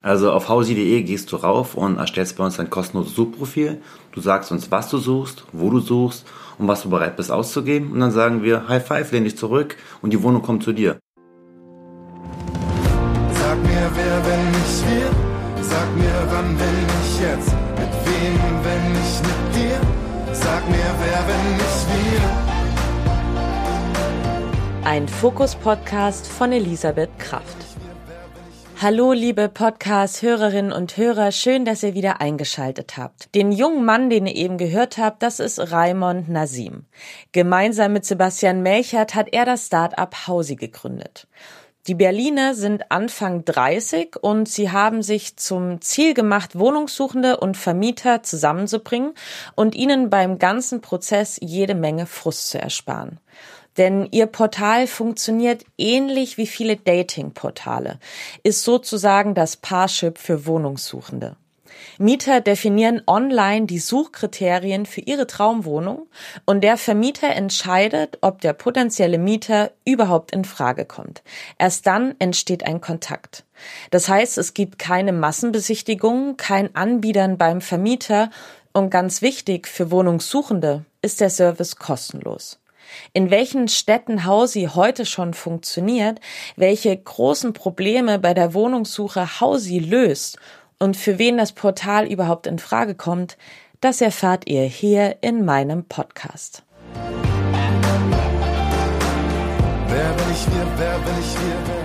Also auf hausi.de gehst du rauf und erstellst bei uns ein kostenloses Suchprofil. Du sagst uns, was du suchst, wo du suchst und was du bereit bist auszugeben. Und dann sagen wir, High Five, lehn dich zurück und die Wohnung kommt zu dir. Sag mir, wer, wenn nicht wir? Sag mir, wann, wenn nicht jetzt? Mit wem, wenn nicht mit dir? Sag mir, wer, wenn nicht wir? Ein Fokus-Podcast von Elisabeth Kraft. Hallo, liebe Podcast-Hörerinnen und Hörer, schön, dass ihr wieder eingeschaltet habt. Den jungen Mann, den ihr eben gehört habt, das ist Raimond Nasim. Gemeinsam mit Sebastian Melchert hat er das Start-up Hausi gegründet. Die Berliner sind Anfang 30 und sie haben sich zum Ziel gemacht, Wohnungssuchende und Vermieter zusammenzubringen und ihnen beim ganzen Prozess jede Menge Frust zu ersparen. Denn ihr Portal funktioniert ähnlich wie viele Dating-Portale, ist sozusagen das Parship für Wohnungssuchende. Mieter definieren online die Suchkriterien für ihre Traumwohnung und der Vermieter entscheidet, ob der potenzielle Mieter überhaupt in Frage kommt. Erst dann entsteht ein Kontakt. Das heißt, es gibt keine Massenbesichtigungen, kein Anbiedern beim Vermieter und ganz wichtig für Wohnungssuchende ist der Service kostenlos in welchen Städten Hausi heute schon funktioniert, welche großen Probleme bei der Wohnungssuche Hausi löst und für wen das Portal überhaupt in Frage kommt, das erfahrt ihr hier in meinem Podcast. Wer bin ich wir, wer bin ich wir,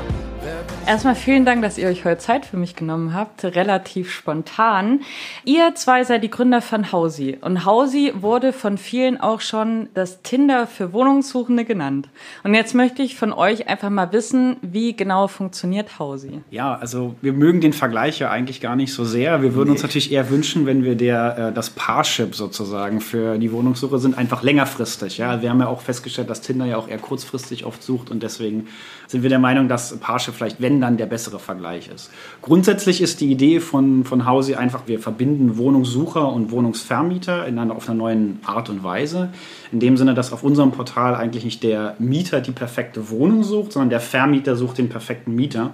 Erstmal vielen Dank, dass ihr euch heute Zeit für mich genommen habt, relativ spontan. Ihr zwei seid die Gründer von Hausi und Hausi wurde von vielen auch schon das Tinder für Wohnungssuchende genannt. Und jetzt möchte ich von euch einfach mal wissen, wie genau funktioniert Hausi? Ja, also wir mögen den Vergleich ja eigentlich gar nicht so sehr. Wir würden uns natürlich eher wünschen, wenn wir der, äh, das Parship sozusagen für die Wohnungssuche sind, einfach längerfristig. Ja, wir haben ja auch festgestellt, dass Tinder ja auch eher kurzfristig oft sucht und deswegen sind wir der Meinung, dass Parship vielleicht, wenn dann der bessere Vergleich ist. Grundsätzlich ist die Idee von, von Hausi einfach, wir verbinden Wohnungssucher und Wohnungsvermieter in einer, auf einer neuen Art und Weise. In dem Sinne, dass auf unserem Portal eigentlich nicht der Mieter die perfekte Wohnung sucht, sondern der Vermieter sucht den perfekten Mieter.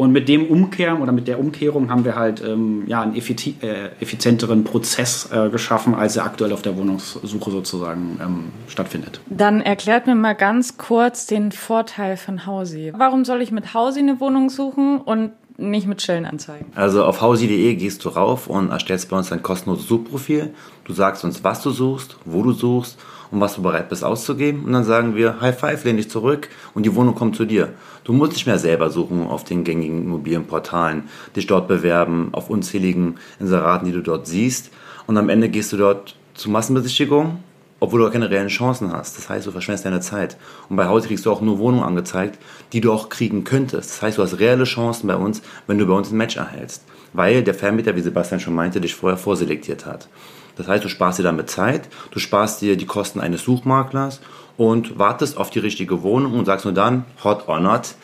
Und mit dem Umkehren oder mit der Umkehrung haben wir halt ähm, ja, einen effizi äh, effizienteren Prozess äh, geschaffen, als er aktuell auf der Wohnungssuche sozusagen ähm, stattfindet. Dann erklärt mir mal ganz kurz den Vorteil von Hausi. Warum soll ich mit Hausi eine Wohnung suchen und nicht mit Stellenanzeigen. Also auf hausi.de gehst du rauf und erstellst bei uns ein kostenloses Suchprofil. Du sagst uns, was du suchst, wo du suchst und was du bereit bist auszugeben. Und dann sagen wir, High Five, lehn dich zurück und die Wohnung kommt zu dir. Du musst nicht mehr selber suchen auf den gängigen Immobilienportalen, dich dort bewerben, auf unzähligen Inseraten, die du dort siehst. Und am Ende gehst du dort zur Massenbesichtigung, obwohl du keine reellen Chancen hast. Das heißt, du verschwendest deine Zeit. Und bei Hause kriegst du auch nur Wohnungen angezeigt, die du auch kriegen könntest. Das heißt, du hast reelle Chancen bei uns, wenn du bei uns ein Match erhältst. Weil der Vermieter, wie Sebastian schon meinte, dich vorher vorselektiert hat. Das heißt, du sparst dir damit Zeit, du sparst dir die Kosten eines Suchmaklers und wartest auf die richtige Wohnung und sagst nur dann, hot or not,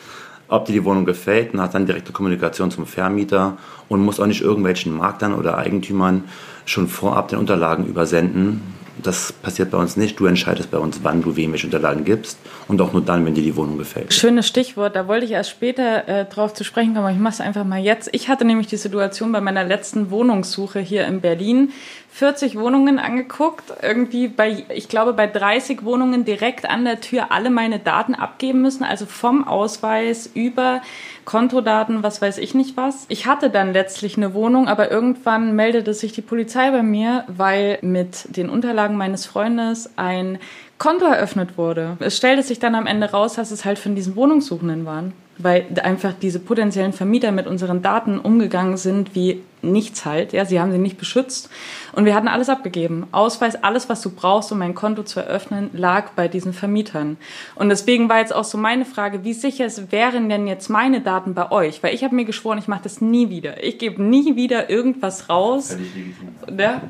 ob dir die Wohnung gefällt und hast dann direkte Kommunikation zum Vermieter und musst auch nicht irgendwelchen Maklern oder Eigentümern schon vorab den Unterlagen übersenden, das passiert bei uns nicht. Du entscheidest bei uns, wann du wem welche Unterlagen gibst und auch nur dann, wenn dir die Wohnung gefällt. Schönes Stichwort, da wollte ich erst später äh, drauf zu sprechen kommen, aber ich mache es einfach mal jetzt. Ich hatte nämlich die Situation bei meiner letzten Wohnungssuche hier in Berlin, 40 Wohnungen angeguckt, irgendwie bei, ich glaube, bei 30 Wohnungen direkt an der Tür alle meine Daten abgeben müssen, also vom Ausweis über Kontodaten, was weiß ich nicht was. Ich hatte dann letztlich eine Wohnung, aber irgendwann meldete sich die Polizei bei mir, weil mit den Unterlagen meines Freundes ein Konto eröffnet wurde. Es stellte sich dann am Ende raus, dass es halt von diesen Wohnungssuchenden waren weil einfach diese potenziellen Vermieter mit unseren Daten umgegangen sind wie nichts halt. Ja, sie haben sie nicht beschützt und wir hatten alles abgegeben. Ausweis, alles, was du brauchst, um ein Konto zu eröffnen, lag bei diesen Vermietern. Und deswegen war jetzt auch so meine Frage, wie sicher wären denn jetzt meine Daten bei euch? Weil ich habe mir geschworen, ich mache das nie wieder. Ich gebe nie wieder irgendwas raus. Ja,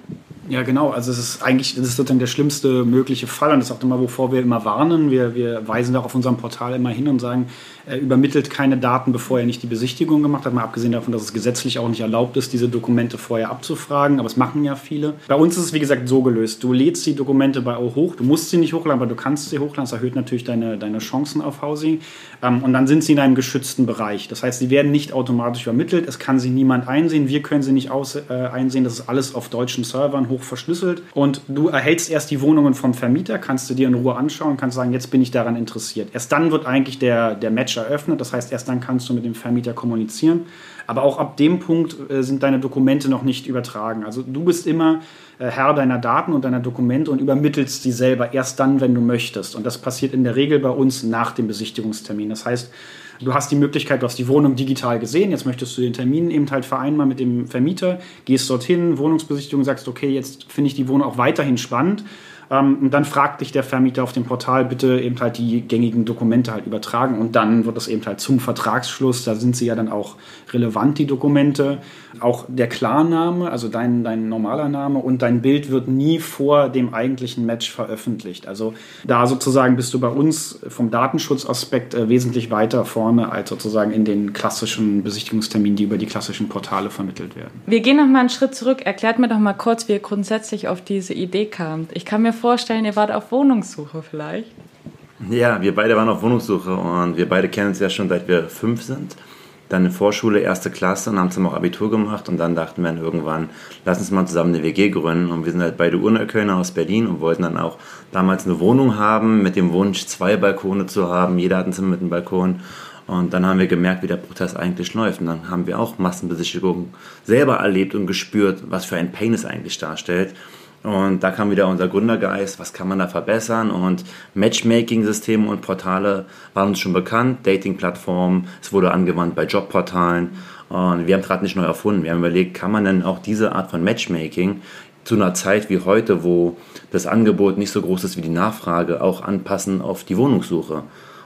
Ja, genau. Also es ist eigentlich das ist sozusagen der schlimmste mögliche Fall und das ist auch immer, wovor wir immer warnen. Wir, wir weisen auch auf unserem Portal immer hin und sagen, er übermittelt keine Daten, bevor er nicht die Besichtigung gemacht hat. Mal abgesehen davon, dass es gesetzlich auch nicht erlaubt ist, diese Dokumente vorher abzufragen. Aber es machen ja viele. Bei uns ist es, wie gesagt, so gelöst. Du lädst die Dokumente bei O hoch. Du musst sie nicht hochladen, aber du kannst sie hochladen. Das erhöht natürlich deine, deine Chancen auf Housing. Ähm, und dann sind sie in einem geschützten Bereich. Das heißt, sie werden nicht automatisch übermittelt. Es kann sie niemand einsehen. Wir können sie nicht aus, äh, einsehen. Das ist alles auf deutschen Servern hoch verschlüsselt. Und du erhältst erst die Wohnungen vom Vermieter, kannst du dir in Ruhe anschauen, kannst sagen, jetzt bin ich daran interessiert. Erst dann wird eigentlich der, der Match eröffnet. Das heißt, erst dann kannst du mit dem Vermieter kommunizieren. Aber auch ab dem Punkt äh, sind deine Dokumente noch nicht übertragen. Also du bist immer äh, Herr deiner Daten und deiner Dokumente und übermittelst sie selber erst dann, wenn du möchtest. Und das passiert in der Regel bei uns nach dem Besichtigungstermin. Das heißt, Du hast die Möglichkeit, du hast die Wohnung digital gesehen, jetzt möchtest du den Termin eben halt vereinbaren mit dem Vermieter, gehst dorthin, Wohnungsbesichtigung, sagst, okay, jetzt finde ich die Wohnung auch weiterhin spannend ähm, und dann fragt dich der Vermieter auf dem Portal, bitte eben halt die gängigen Dokumente halt übertragen. Und dann wird das eben halt zum Vertragsschluss. Da sind sie ja dann auch relevant, die Dokumente. Auch der Klarname, also dein, dein normaler Name und dein Bild wird nie vor dem eigentlichen Match veröffentlicht. Also da sozusagen bist du bei uns vom Datenschutzaspekt äh, wesentlich weiter vorne als sozusagen in den klassischen Besichtigungsterminen, die über die klassischen Portale vermittelt werden. Wir gehen noch mal einen Schritt zurück. Erklärt mir doch mal kurz, wie ihr grundsätzlich auf diese Idee kamt. Ich kann mir vorstellen, ihr wart auf Wohnungssuche vielleicht. Ja, wir beide waren auf Wohnungssuche und wir beide kennen uns ja schon seit wir fünf sind. Dann in Vorschule, erste Klasse und haben zusammen auch Abitur gemacht und dann dachten wir dann irgendwann, lass uns mal zusammen eine WG gründen und wir sind halt beide Urneuköllner aus Berlin und wollten dann auch damals eine Wohnung haben mit dem Wunsch, zwei Balkone zu haben. Jeder hat ein Zimmer mit einem Balkon und dann haben wir gemerkt, wie der Prozess eigentlich läuft. Und dann haben wir auch Massenbesichtigungen selber erlebt und gespürt, was für ein Pain es eigentlich darstellt. Und da kam wieder unser Gründergeist, was kann man da verbessern? Und Matchmaking-Systeme und Portale waren uns schon bekannt, Dating-Plattformen, es wurde angewandt bei Jobportalen. Und wir haben gerade nicht neu erfunden. Wir haben überlegt, kann man denn auch diese Art von Matchmaking zu einer Zeit wie heute, wo das Angebot nicht so groß ist wie die Nachfrage, auch anpassen auf die Wohnungssuche?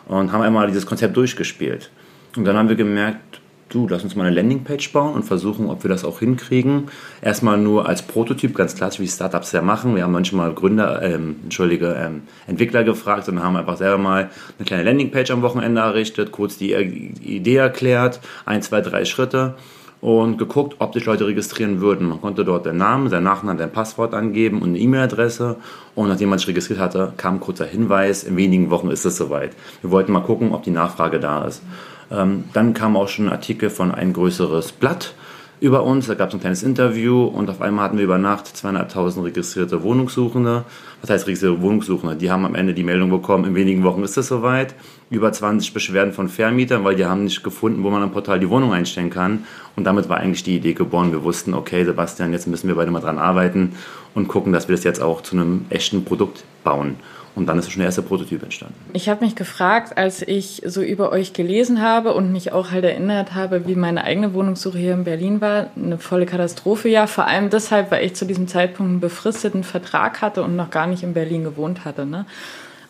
Und haben einmal dieses Konzept durchgespielt. Und dann haben wir gemerkt, du, lass uns mal eine Landingpage bauen und versuchen, ob wir das auch hinkriegen. Erstmal nur als Prototyp, ganz klassisch, wie Startups ja machen. Wir haben manchmal Gründer, ähm, entschuldige, ähm, Entwickler gefragt und haben einfach selber mal eine kleine Landingpage am Wochenende errichtet, kurz die Idee erklärt, ein, zwei, drei Schritte und geguckt, ob sich Leute registrieren würden. Man konnte dort den Namen, sein Nachnamen, sein Passwort angeben und eine E-Mail-Adresse. Und nachdem man sich registriert hatte, kam ein kurzer Hinweis, in wenigen Wochen ist es soweit. Wir wollten mal gucken, ob die Nachfrage da ist. Ähm, dann kam auch schon ein Artikel von ein größeres Blatt über uns. Da gab es ein kleines Interview und auf einmal hatten wir über Nacht zweieinhalbtausend registrierte Wohnungssuchende. Was heißt registrierte Wohnungssuchende? Die haben am Ende die Meldung bekommen, in wenigen Wochen ist es soweit. Über 20 Beschwerden von Vermietern, weil die haben nicht gefunden, wo man am Portal die Wohnung einstellen kann. Und damit war eigentlich die Idee geboren. Wir wussten, okay, Sebastian, jetzt müssen wir beide mal dran arbeiten und gucken, dass wir das jetzt auch zu einem echten Produkt bauen. Und dann ist schon der erste Prototyp entstanden. Ich habe mich gefragt, als ich so über euch gelesen habe und mich auch halt erinnert habe, wie meine eigene Wohnungssuche hier in Berlin war. Eine volle Katastrophe, ja. Vor allem deshalb, weil ich zu diesem Zeitpunkt einen befristeten Vertrag hatte und noch gar nicht in Berlin gewohnt hatte. Ne?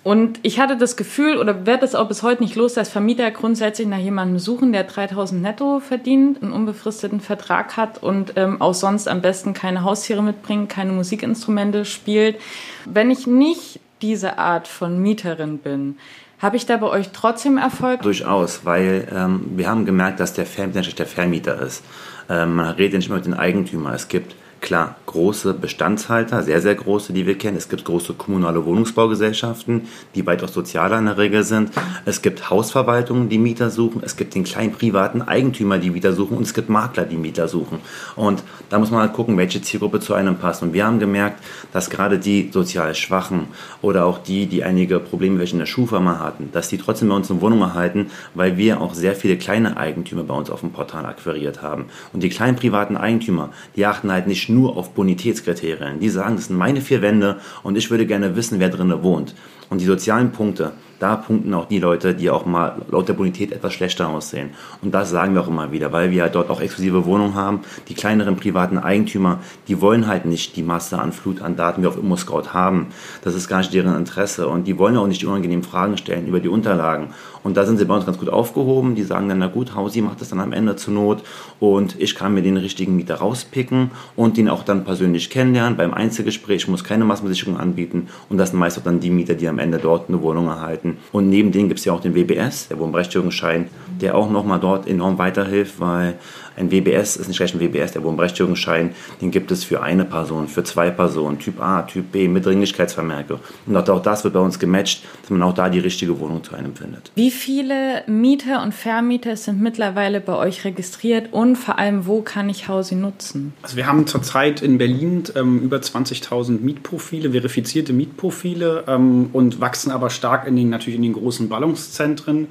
Und ich hatte das Gefühl, oder werde es auch bis heute nicht los, dass Vermieter grundsätzlich nach jemandem suchen, der 3000 netto verdient, einen unbefristeten Vertrag hat und ähm, auch sonst am besten keine Haustiere mitbringt, keine Musikinstrumente spielt. Wenn ich nicht diese Art von Mieterin bin. Habe ich da bei euch trotzdem Erfolg? Durchaus, weil ähm, wir haben gemerkt, dass der Vermieter der Vermieter ist. Ähm, man redet nicht mehr mit den Eigentümern. Es gibt Klar, große Bestandshalter, sehr, sehr große, die wir kennen. Es gibt große kommunale Wohnungsbaugesellschaften, die weitaus sozialer in der Regel sind. Es gibt Hausverwaltungen, die Mieter suchen. Es gibt den kleinen privaten Eigentümer, die Mieter suchen. Und es gibt Makler, die Mieter suchen. Und da muss man halt gucken, welche Zielgruppe zu einem passt. Und wir haben gemerkt, dass gerade die sozial Schwachen oder auch die, die einige Probleme welche in der Schufa hatten, dass die trotzdem bei uns eine Wohnung erhalten, weil wir auch sehr viele kleine Eigentümer bei uns auf dem Portal akquiriert haben. Und die kleinen privaten Eigentümer, die achten halt nicht nur auf Bonitätskriterien. Die sagen, das sind meine vier Wände und ich würde gerne wissen, wer drinnen wohnt. Und die sozialen Punkte, da punkten auch die Leute, die auch mal laut der Bonität etwas schlechter aussehen. Und das sagen wir auch immer wieder, weil wir halt dort auch exklusive Wohnungen haben. Die kleineren privaten Eigentümer, die wollen halt nicht die Masse an Flut an Daten, wie auf ImmoScout haben. Das ist gar nicht deren Interesse. Und die wollen auch nicht die Fragen stellen über die Unterlagen. Und da sind sie bei uns ganz gut aufgehoben. Die sagen dann, na gut, Hausi macht das dann am Ende zur Not und ich kann mir den richtigen Mieter rauspicken und ihn auch dann persönlich kennenlernen beim Einzelgespräch. Muss keine Massenbesichtigung anbieten und das sind meist auch dann die Mieter, die am Ende dort eine Wohnung erhalten. Und neben denen gibt es ja auch den WBS, der Wohnberechtigungsschein, der auch nochmal dort enorm weiterhilft, weil ein WBS ist nicht gleich ein WBS, der Wohnberechtigungsschein, den gibt es für eine Person, für zwei Personen, Typ A, Typ B, mit Dringlichkeitsvermerke. Und auch das wird bei uns gematcht, dass man auch da die richtige Wohnung zu einem findet. Wie viele Mieter und Vermieter sind mittlerweile bei euch registriert und vor allem, wo kann ich Hausi nutzen? Also wir haben zurzeit in Berlin ähm, über 20.000 Mietprofile, verifizierte Mietprofile ähm, und wachsen aber stark in den, natürlich in den großen Ballungszentren.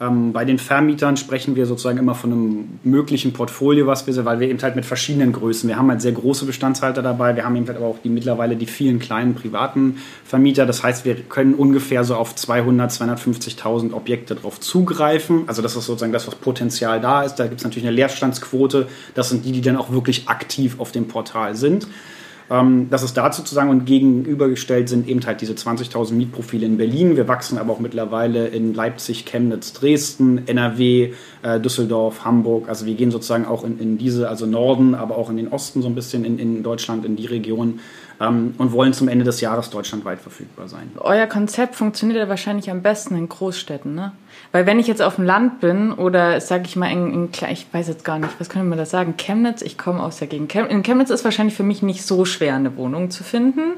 Ähm, bei den Vermietern sprechen wir sozusagen immer von einem möglichen Portfolio, was wir, weil wir eben halt mit verschiedenen Größen, wir haben halt sehr große Bestandshalter dabei, wir haben eben halt aber auch die mittlerweile die vielen kleinen privaten Vermieter. Das heißt, wir können ungefähr so auf 200, 250.000 Objekte drauf zugreifen. Also das ist sozusagen das, was Potenzial da ist. Da gibt es natürlich eine Leerstandsquote. Das sind die, die dann auch wirklich aktiv auf dem Portal sind. Ähm, das ist dazu zu sagen und gegenübergestellt sind eben halt diese 20.000 Mietprofile in Berlin. Wir wachsen aber auch mittlerweile in Leipzig, Chemnitz, Dresden, NRW, äh, Düsseldorf, Hamburg. Also wir gehen sozusagen auch in, in, diese, also Norden, aber auch in den Osten so ein bisschen in, in Deutschland, in die Region ähm, und wollen zum Ende des Jahres deutschlandweit verfügbar sein. Euer Konzept funktioniert ja wahrscheinlich am besten in Großstädten, ne? Weil wenn ich jetzt auf dem Land bin oder sage ich mal in, in, ich weiß jetzt gar nicht, was können wir das sagen? Chemnitz, ich komme aus der Gegend. In Chemnitz ist wahrscheinlich für mich nicht so schwer, eine Wohnung zu finden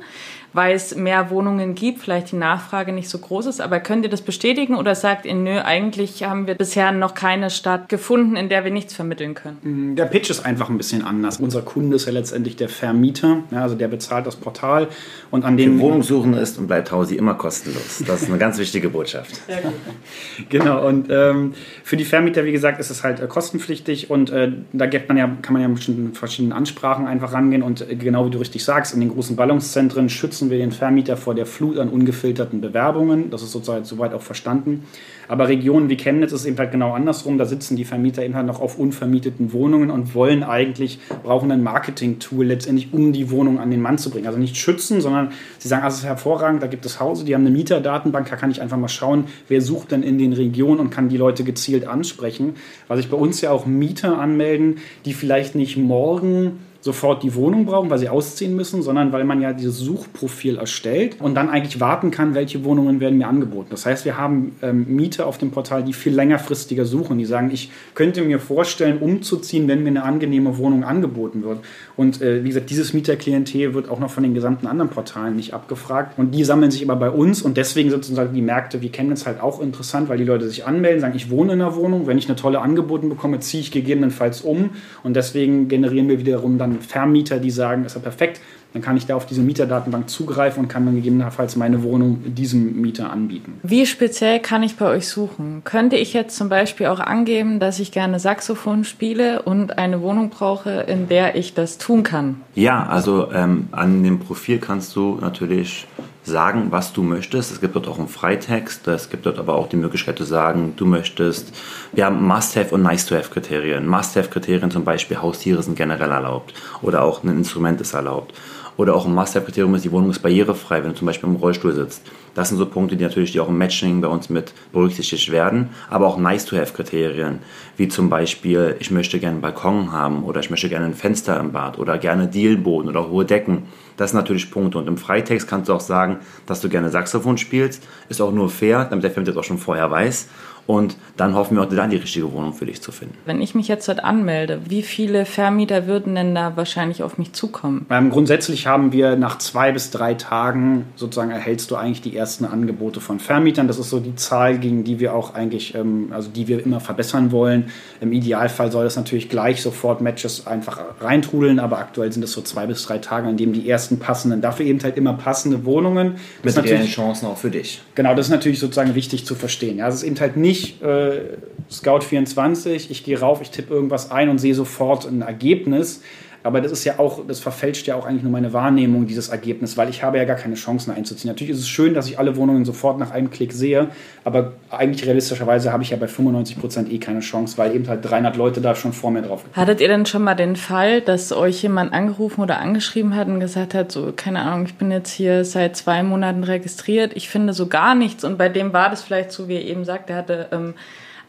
weil es mehr Wohnungen gibt, vielleicht die Nachfrage nicht so groß ist. Aber könnt ihr das bestätigen oder sagt ihr, nö, eigentlich haben wir bisher noch keine Stadt gefunden, in der wir nichts vermitteln können? Mm, der Pitch ist einfach ein bisschen anders. Unser Kunde ist ja letztendlich der Vermieter, ja, also der bezahlt das Portal und an dem Wohnung suchen ist und bleibt Hausi immer kostenlos. Das ist eine ganz wichtige Botschaft. Genau und ähm, für die Vermieter, wie gesagt, ist es halt äh, kostenpflichtig und äh, da gibt man ja, kann man ja mit verschiedenen Ansprachen einfach rangehen und äh, genau wie du richtig sagst, in den großen Ballungszentren schützen schützen wir den Vermieter vor der Flut an ungefilterten Bewerbungen. Das ist sozusagen soweit auch verstanden. Aber Regionen wie Chemnitz ist eben halt genau andersrum. Da sitzen die Vermieter eben halt noch auf unvermieteten Wohnungen und wollen eigentlich, brauchen ein Marketing-Tool letztendlich, um die Wohnung an den Mann zu bringen. Also nicht schützen, sondern sie sagen, also es ist hervorragend, da gibt es Hause, die haben eine Mieterdatenbank, da kann ich einfach mal schauen, wer sucht denn in den Regionen und kann die Leute gezielt ansprechen. Weil sich bei uns ja auch Mieter anmelden, die vielleicht nicht morgen sofort die Wohnung brauchen, weil sie ausziehen müssen, sondern weil man ja dieses Suchprofil erstellt und dann eigentlich warten kann, welche Wohnungen werden mir angeboten. Das heißt, wir haben ähm, Mieter auf dem Portal, die viel längerfristiger suchen. Die sagen, ich könnte mir vorstellen, umzuziehen, wenn mir eine angenehme Wohnung angeboten wird. Und äh, wie gesagt, dieses Mieterklientel wird auch noch von den gesamten anderen Portalen nicht abgefragt. Und die sammeln sich aber bei uns und deswegen sozusagen die Märkte wie Chemnitz halt auch interessant, weil die Leute sich anmelden, sagen, ich wohne in einer Wohnung, wenn ich eine tolle Angeboten bekomme, ziehe ich gegebenenfalls um und deswegen generieren wir wiederum dann dann Vermieter, die sagen, ist ja perfekt, dann kann ich da auf diese Mieterdatenbank zugreifen und kann dann gegebenenfalls meine Wohnung diesem Mieter anbieten. Wie speziell kann ich bei euch suchen? Könnte ich jetzt zum Beispiel auch angeben, dass ich gerne Saxophon spiele und eine Wohnung brauche, in der ich das tun kann? Ja, also ähm, an dem Profil kannst du natürlich sagen, was du möchtest. Es gibt dort auch einen Freitext, es gibt dort aber auch die Möglichkeit zu sagen, du möchtest, wir haben Must-Have und Nice-to-Have-Kriterien. Must-Have-Kriterien zum Beispiel, Haustiere sind generell erlaubt oder auch ein Instrument ist erlaubt. Oder auch ein Must-Have-Kriterium ist, die Wohnung ist barrierefrei, wenn du zum Beispiel im Rollstuhl sitzt. Das sind so Punkte, die natürlich auch im Matching bei uns mit berücksichtigt werden. Aber auch Nice-to-Have-Kriterien, wie zum Beispiel, ich möchte gerne einen Balkon haben oder ich möchte gerne ein Fenster im Bad oder gerne Dielboden oder hohe Decken. Das sind natürlich Punkte. Und im Freitext kannst du auch sagen, dass du gerne Saxophon spielst. Ist auch nur fair, damit der Vermieter das auch schon vorher weiß. Und dann hoffen wir auch, dann die richtige Wohnung für dich zu finden. Wenn ich mich jetzt dort anmelde, wie viele Vermieter würden denn da wahrscheinlich auf mich zukommen? Ähm, grundsätzlich haben wir nach zwei bis drei Tagen sozusagen erhältst du eigentlich die ersten Angebote von Vermietern. Das ist so die Zahl, gegen die wir auch eigentlich, ähm, also die wir immer verbessern wollen. Im Idealfall soll das natürlich gleich sofort Matches einfach reintrudeln, aber aktuell sind es so zwei bis drei Tage, an denen die ersten passenden, dafür eben halt immer passende Wohnungen. Das Mit reellen Chancen auch für dich. Genau, das ist natürlich sozusagen wichtig zu verstehen. Ja, es ist eben halt nicht nicht äh, Scout 24, ich gehe rauf, ich tippe irgendwas ein und sehe sofort ein Ergebnis. Aber das ist ja auch, das verfälscht ja auch eigentlich nur meine Wahrnehmung, dieses Ergebnis, weil ich habe ja gar keine Chancen einzuziehen. Natürlich ist es schön, dass ich alle Wohnungen sofort nach einem Klick sehe, aber eigentlich realistischerweise habe ich ja bei 95 Prozent eh keine Chance, weil eben halt 300 Leute da schon vor mir drauf. Hattet ihr denn schon mal den Fall, dass euch jemand angerufen oder angeschrieben hat und gesagt hat, so, keine Ahnung, ich bin jetzt hier seit zwei Monaten registriert, ich finde so gar nichts und bei dem war das vielleicht so, wie ihr eben sagt, er hatte ähm,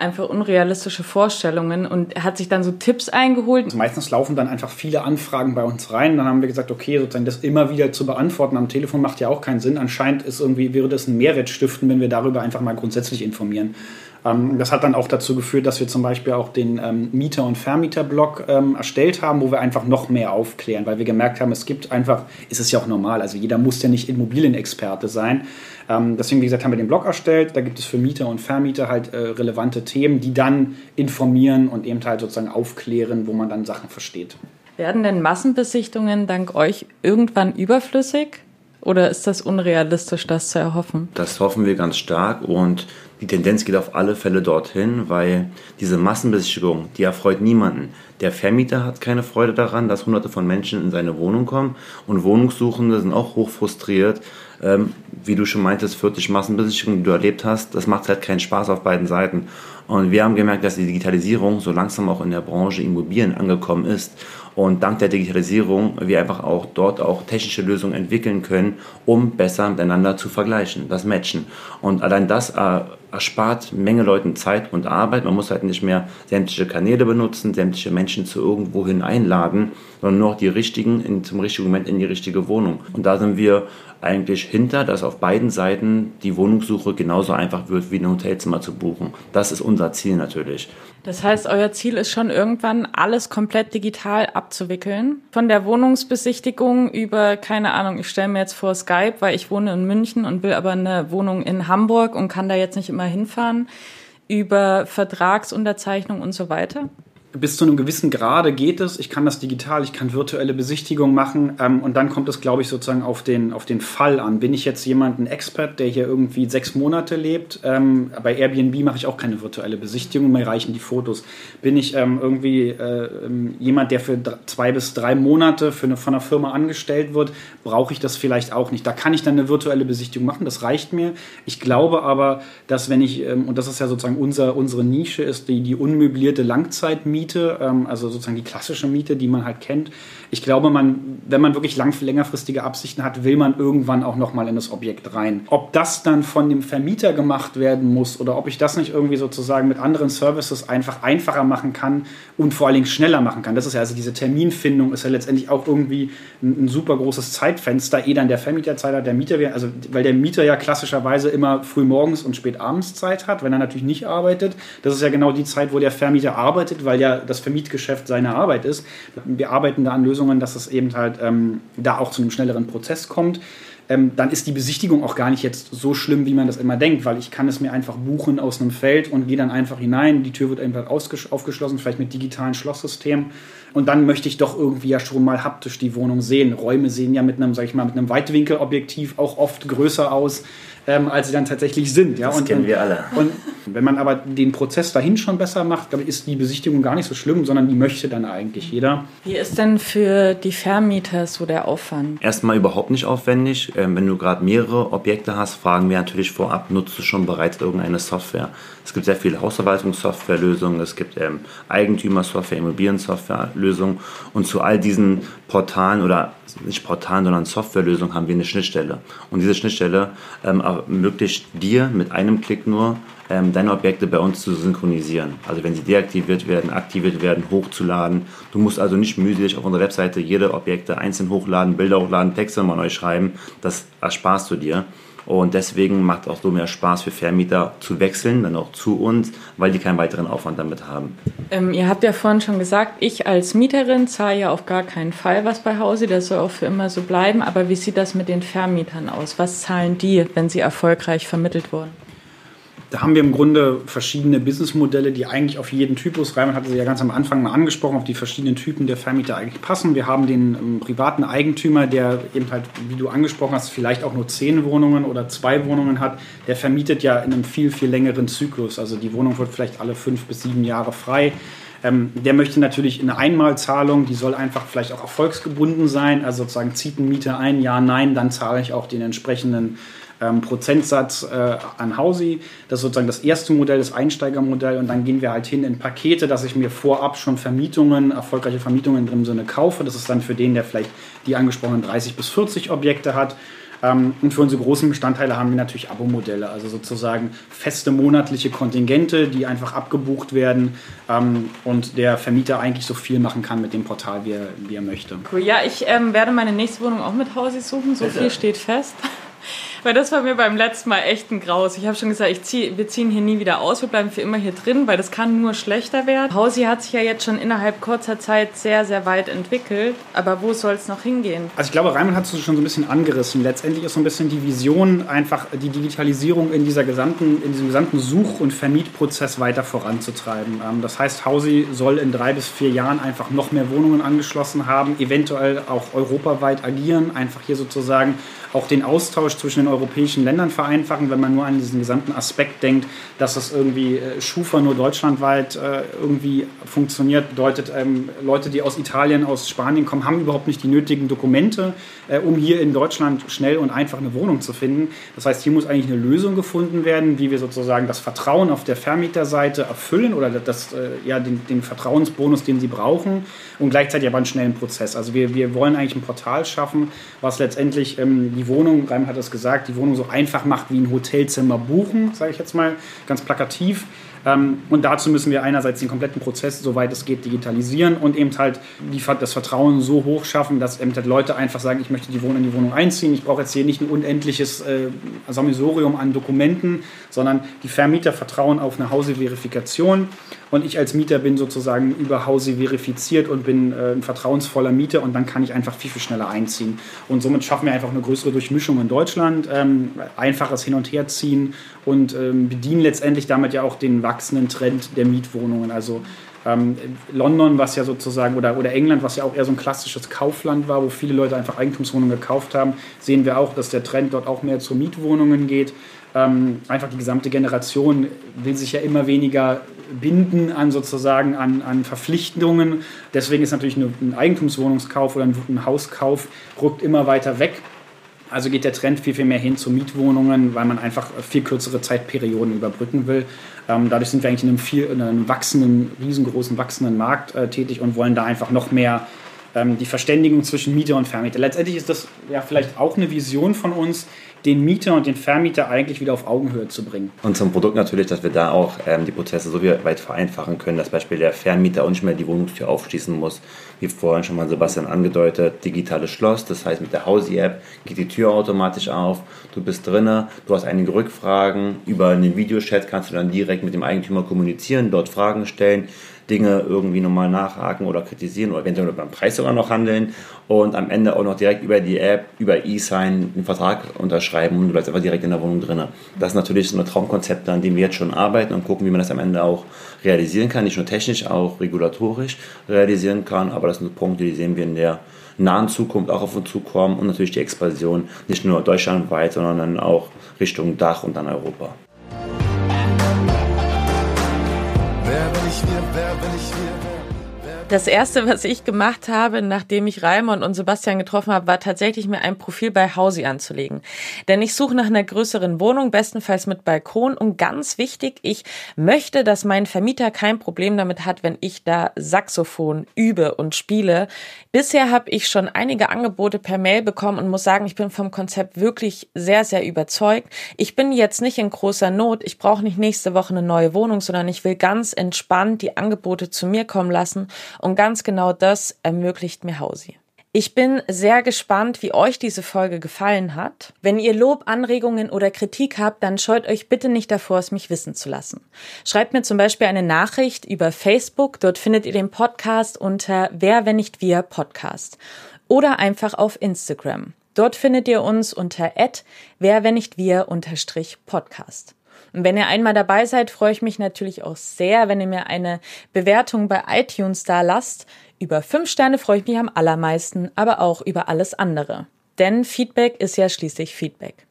einfach unrealistische Vorstellungen und hat sich dann so Tipps eingeholt. Also meistens laufen dann einfach viele Anfragen bei uns rein. Dann haben wir gesagt, okay, sozusagen das immer wieder zu beantworten am Telefon macht ja auch keinen Sinn. Anscheinend ist irgendwie, wäre das ein Mehrwert stiften, wenn wir darüber einfach mal grundsätzlich informieren. Ähm, das hat dann auch dazu geführt, dass wir zum Beispiel auch den ähm, Mieter- und Vermieter-Blog ähm, erstellt haben, wo wir einfach noch mehr aufklären, weil wir gemerkt haben, es gibt einfach, ist es ja auch normal, also jeder muss ja nicht Immobilienexperte sein. Ähm, deswegen, wie gesagt, haben wir den Blog erstellt. Da gibt es für Mieter und Vermieter halt äh, relevante Themen, die dann informieren und eben halt sozusagen aufklären, wo man dann Sachen versteht. Werden denn Massenbesichtungen dank euch irgendwann überflüssig? Oder ist das unrealistisch, das zu erhoffen? Das hoffen wir ganz stark und die Tendenz geht auf alle Fälle dorthin, weil diese Massenbesichtigung, die erfreut niemanden. Der Vermieter hat keine Freude daran, dass hunderte von Menschen in seine Wohnung kommen und Wohnungssuchende sind auch hoch frustriert. Ähm, wie du schon meintest, 40 Massenbesichtigungen, die du erlebt hast, das macht halt keinen Spaß auf beiden Seiten. Und wir haben gemerkt, dass die Digitalisierung so langsam auch in der Branche Immobilien angekommen ist und dank der Digitalisierung wir einfach auch dort auch technische Lösungen entwickeln können, um besser miteinander zu vergleichen, das Matchen. Und allein das äh, erspart Menge Leuten Zeit und Arbeit. Man muss halt nicht mehr sämtliche Kanäle benutzen, sämtliche Menschen zu irgendwohin einladen, sondern nur noch die richtigen in, zum richtigen Moment in die richtige Wohnung. Und da sind wir eigentlich hinter, dass auf beiden Seiten die Wohnungssuche genauso einfach wird, wie ein Hotelzimmer zu buchen. Das ist unser Ziel natürlich. Das heißt, euer Ziel ist schon irgendwann alles komplett digital abzuwickeln. Von der Wohnungsbesichtigung über, keine Ahnung, ich stelle mir jetzt vor Skype, weil ich wohne in München und will aber eine Wohnung in Hamburg und kann da jetzt nicht immer hinfahren, über Vertragsunterzeichnung und so weiter bis zu einem gewissen Grade geht es. Ich kann das digital, ich kann virtuelle Besichtigungen machen ähm, und dann kommt es, glaube ich, sozusagen auf den, auf den Fall an. Bin ich jetzt jemand, ein Expert, der hier irgendwie sechs Monate lebt? Ähm, bei Airbnb mache ich auch keine virtuelle Besichtigung, mir reichen die Fotos. Bin ich ähm, irgendwie äh, ähm, jemand, der für zwei bis drei Monate für eine, von einer Firma angestellt wird, brauche ich das vielleicht auch nicht. Da kann ich dann eine virtuelle Besichtigung machen, das reicht mir. Ich glaube aber, dass wenn ich, ähm, und das ist ja sozusagen unser, unsere Nische, ist die, die unmöblierte Langzeitmiete, Miete, ähm, also sozusagen die klassische Miete, die man halt kennt. Ich glaube, man, wenn man wirklich lang, längerfristige Absichten hat, will man irgendwann auch nochmal in das Objekt rein. Ob das dann von dem Vermieter gemacht werden muss oder ob ich das nicht irgendwie sozusagen mit anderen Services einfach einfacher machen kann und vor allen Dingen schneller machen kann. Das ist ja also diese Terminfindung ist ja letztendlich auch irgendwie ein, ein super großes Zeitfenster, eh dann der Vermieter Zeit hat, der Mieter, also weil der Mieter ja klassischerweise immer früh morgens und spät abends Zeit hat, wenn er natürlich nicht arbeitet. Das ist ja genau die Zeit, wo der Vermieter arbeitet, weil ja das Vermietgeschäft seine Arbeit ist. Wir arbeiten da an Lösungen, dass es eben halt ähm, da auch zu einem schnelleren Prozess kommt. Ähm, dann ist die Besichtigung auch gar nicht jetzt so schlimm, wie man das immer denkt, weil ich kann es mir einfach buchen aus einem Feld und gehe dann einfach hinein. Die Tür wird einfach aufgeschlossen, vielleicht mit digitalen Schlosssystemen. Und dann möchte ich doch irgendwie ja schon mal haptisch die Wohnung sehen. Räume sehen ja mit einem, sag ich mal, mit einem Weitwinkelobjektiv auch oft größer aus ähm, als sie dann tatsächlich sind. Ja? Das und, kennen wir alle. Und wenn man aber den Prozess dahin schon besser macht, dann ist die Besichtigung gar nicht so schlimm, sondern die möchte dann eigentlich jeder. Wie ist denn für die Vermieter so der Aufwand? Erstmal überhaupt nicht aufwendig. Ähm, wenn du gerade mehrere Objekte hast, fragen wir natürlich vorab, nutzt du schon bereits irgendeine Software? Es gibt sehr viele Hausverwaltungssoftwarelösungen, es gibt ähm, Eigentümersoftware, Immobiliensoftwarelösungen und zu all diesen Portalen oder nicht Portalen, sondern Softwarelösungen haben wir eine Schnittstelle. Und diese Schnittstelle ähm, ermöglicht dir mit einem Klick nur ähm, deine Objekte bei uns zu synchronisieren. Also wenn sie deaktiviert werden, aktiviert werden, hochzuladen. Du musst also nicht mühselig auf unserer Webseite jede Objekte einzeln hochladen, Bilder hochladen, Texte mal neu schreiben. Das ersparst du dir. Und deswegen macht auch so mehr Spaß für Vermieter zu wechseln, dann auch zu uns, weil die keinen weiteren Aufwand damit haben. Ähm, ihr habt ja vorhin schon gesagt, ich als Mieterin zahle ja auf gar keinen Fall was bei Hause, das soll auch für immer so bleiben. Aber wie sieht das mit den Vermietern aus? Was zahlen die, wenn sie erfolgreich vermittelt wurden? Da haben wir im Grunde verschiedene Businessmodelle, die eigentlich auf jeden Typus, Raimund hatte sie ja ganz am Anfang mal angesprochen, auf die verschiedenen Typen der Vermieter eigentlich passen. Wir haben den ähm, privaten Eigentümer, der eben halt, wie du angesprochen hast, vielleicht auch nur zehn Wohnungen oder zwei Wohnungen hat. Der vermietet ja in einem viel, viel längeren Zyklus. Also die Wohnung wird vielleicht alle fünf bis sieben Jahre frei. Ähm, der möchte natürlich eine Einmalzahlung, die soll einfach vielleicht auch erfolgsgebunden sein. Also sozusagen zieht ein Mieter ein, ja, nein, dann zahle ich auch den entsprechenden ähm, Prozentsatz äh, an Hausi. Das ist sozusagen das erste Modell, das Einsteigermodell. Und dann gehen wir halt hin in Pakete, dass ich mir vorab schon Vermietungen, erfolgreiche Vermietungen in dem Sinne kaufe. Das ist dann für den, der vielleicht die angesprochenen 30 bis 40 Objekte hat. Ähm, und für unsere großen Bestandteile haben wir natürlich Abo-Modelle, also sozusagen feste monatliche Kontingente, die einfach abgebucht werden ähm, und der Vermieter eigentlich so viel machen kann mit dem Portal, wie er, wie er möchte. Cool. Ja, ich ähm, werde meine nächste Wohnung auch mit Hausi suchen, so viel steht fest. Weil das war mir beim letzten Mal echt ein Graus. Ich habe schon gesagt, ich zieh, wir ziehen hier nie wieder aus, wir bleiben für immer hier drin, weil das kann nur schlechter werden. Hausi hat sich ja jetzt schon innerhalb kurzer Zeit sehr, sehr weit entwickelt. Aber wo soll es noch hingehen? Also ich glaube, Raimund hat es schon so ein bisschen angerissen. Letztendlich ist so ein bisschen die Vision, einfach die Digitalisierung in, dieser gesamten, in diesem gesamten Such- und Vermietprozess weiter voranzutreiben. Ähm, das heißt, Hausi soll in drei bis vier Jahren einfach noch mehr Wohnungen angeschlossen haben, eventuell auch europaweit agieren, einfach hier sozusagen auch den Austausch zwischen den europäischen Ländern vereinfachen, wenn man nur an diesen gesamten Aspekt denkt, dass das irgendwie äh, Schufa nur deutschlandweit äh, irgendwie funktioniert, bedeutet, ähm, Leute, die aus Italien, aus Spanien kommen, haben überhaupt nicht die nötigen Dokumente, äh, um hier in Deutschland schnell und einfach eine Wohnung zu finden. Das heißt, hier muss eigentlich eine Lösung gefunden werden, wie wir sozusagen das Vertrauen auf der Vermieterseite erfüllen oder das, ja, den, den Vertrauensbonus, den sie brauchen und gleichzeitig aber einen schnellen Prozess. Also wir, wir wollen eigentlich ein Portal schaffen, was letztendlich ähm, die Wohnung, Reim hat es gesagt, die Wohnung so einfach macht wie ein Hotelzimmer buchen, sage ich jetzt mal ganz plakativ. Ähm, und dazu müssen wir einerseits den kompletten Prozess, soweit es geht, digitalisieren und eben halt die, das Vertrauen so hoch schaffen, dass eben halt Leute einfach sagen, ich möchte die Wohnung in die Wohnung einziehen. Ich brauche jetzt hier nicht ein unendliches äh, Sammelsurium an Dokumenten, sondern die Vermieter vertrauen auf eine Hauseverifikation und ich als Mieter bin sozusagen über Hause verifiziert und bin äh, ein vertrauensvoller Mieter und dann kann ich einfach viel, viel schneller einziehen. Und somit schaffen wir einfach eine größere Durchmischung in Deutschland, ähm, einfaches Hin- und Herziehen und ähm, bedienen letztendlich damit ja auch den wachsenden Trend der Mietwohnungen. Also ähm, London, was ja sozusagen, oder, oder England, was ja auch eher so ein klassisches Kaufland war, wo viele Leute einfach Eigentumswohnungen gekauft haben, sehen wir auch, dass der Trend dort auch mehr zu Mietwohnungen geht. Ähm, einfach die gesamte Generation will sich ja immer weniger binden an sozusagen an, an Verpflichtungen. Deswegen ist natürlich ein Eigentumswohnungskauf oder ein Hauskauf rückt immer weiter weg. Also geht der Trend viel, viel mehr hin zu Mietwohnungen, weil man einfach viel kürzere Zeitperioden überbrücken will. Ähm, dadurch sind wir eigentlich in einem, viel, in einem wachsenden, riesengroßen, wachsenden Markt äh, tätig und wollen da einfach noch mehr die Verständigung zwischen Mieter und Vermieter. Letztendlich ist das ja vielleicht auch eine Vision von uns, den Mieter und den Vermieter eigentlich wieder auf Augenhöhe zu bringen. Und zum Produkt natürlich, dass wir da auch ähm, die Prozesse so weit vereinfachen können, dass Beispiel der Vermieter auch nicht mehr die Wohnungstür aufschließen muss, wie vorhin schon mal Sebastian angedeutet, digitales Schloss, das heißt mit der Hausi-App geht die Tür automatisch auf, du bist drinnen, du hast einige Rückfragen, über einen Videochat kannst du dann direkt mit dem Eigentümer kommunizieren, dort Fragen stellen, Dinge irgendwie nochmal nachhaken oder kritisieren oder eventuell beim Preis sogar noch handeln und am Ende auch noch direkt über die App, über E-Sign den Vertrag unterschreiben und du bleibst einfach direkt in der Wohnung drin. Das ist natürlich so ein Traumkonzept, an dem wir jetzt schon arbeiten und gucken, wie man das am Ende auch realisieren kann, nicht nur technisch, auch regulatorisch realisieren kann, aber das sind Punkte, die sehen wir in der nahen Zukunft auch auf uns zukommen und natürlich die Expansion nicht nur deutschlandweit, sondern dann auch Richtung Dach und dann Europa. ich hier, wer bin ich hier? Das erste, was ich gemacht habe, nachdem ich Raimund und Sebastian getroffen habe, war tatsächlich mir ein Profil bei Hausi anzulegen. Denn ich suche nach einer größeren Wohnung, bestenfalls mit Balkon. Und ganz wichtig, ich möchte, dass mein Vermieter kein Problem damit hat, wenn ich da Saxophon übe und spiele. Bisher habe ich schon einige Angebote per Mail bekommen und muss sagen, ich bin vom Konzept wirklich sehr, sehr überzeugt. Ich bin jetzt nicht in großer Not. Ich brauche nicht nächste Woche eine neue Wohnung, sondern ich will ganz entspannt die Angebote zu mir kommen lassen und ganz genau das ermöglicht mir Hausi. Ich bin sehr gespannt, wie euch diese Folge gefallen hat. Wenn ihr Lob, Anregungen oder Kritik habt, dann scheut euch bitte nicht davor, es mich wissen zu lassen. Schreibt mir zum Beispiel eine Nachricht über Facebook. Dort findet ihr den Podcast unter Wer, wenn nicht wir Podcast. Oder einfach auf Instagram. Dort findet ihr uns unter wer, Und wenn ihr einmal dabei seid, freue ich mich natürlich auch sehr, wenn ihr mir eine Bewertung bei iTunes da lasst. Über fünf Sterne freue ich mich am allermeisten, aber auch über alles andere. Denn Feedback ist ja schließlich Feedback.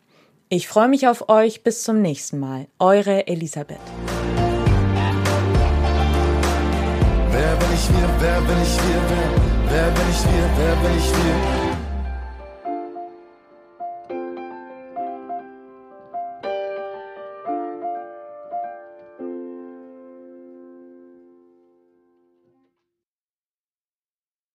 Ich freue mich auf euch. Bis zum nächsten Mal. Eure Elisabeth. Wer bin ich wir, wer bin ich wir, wer bin ich wir, wer bin ich wir?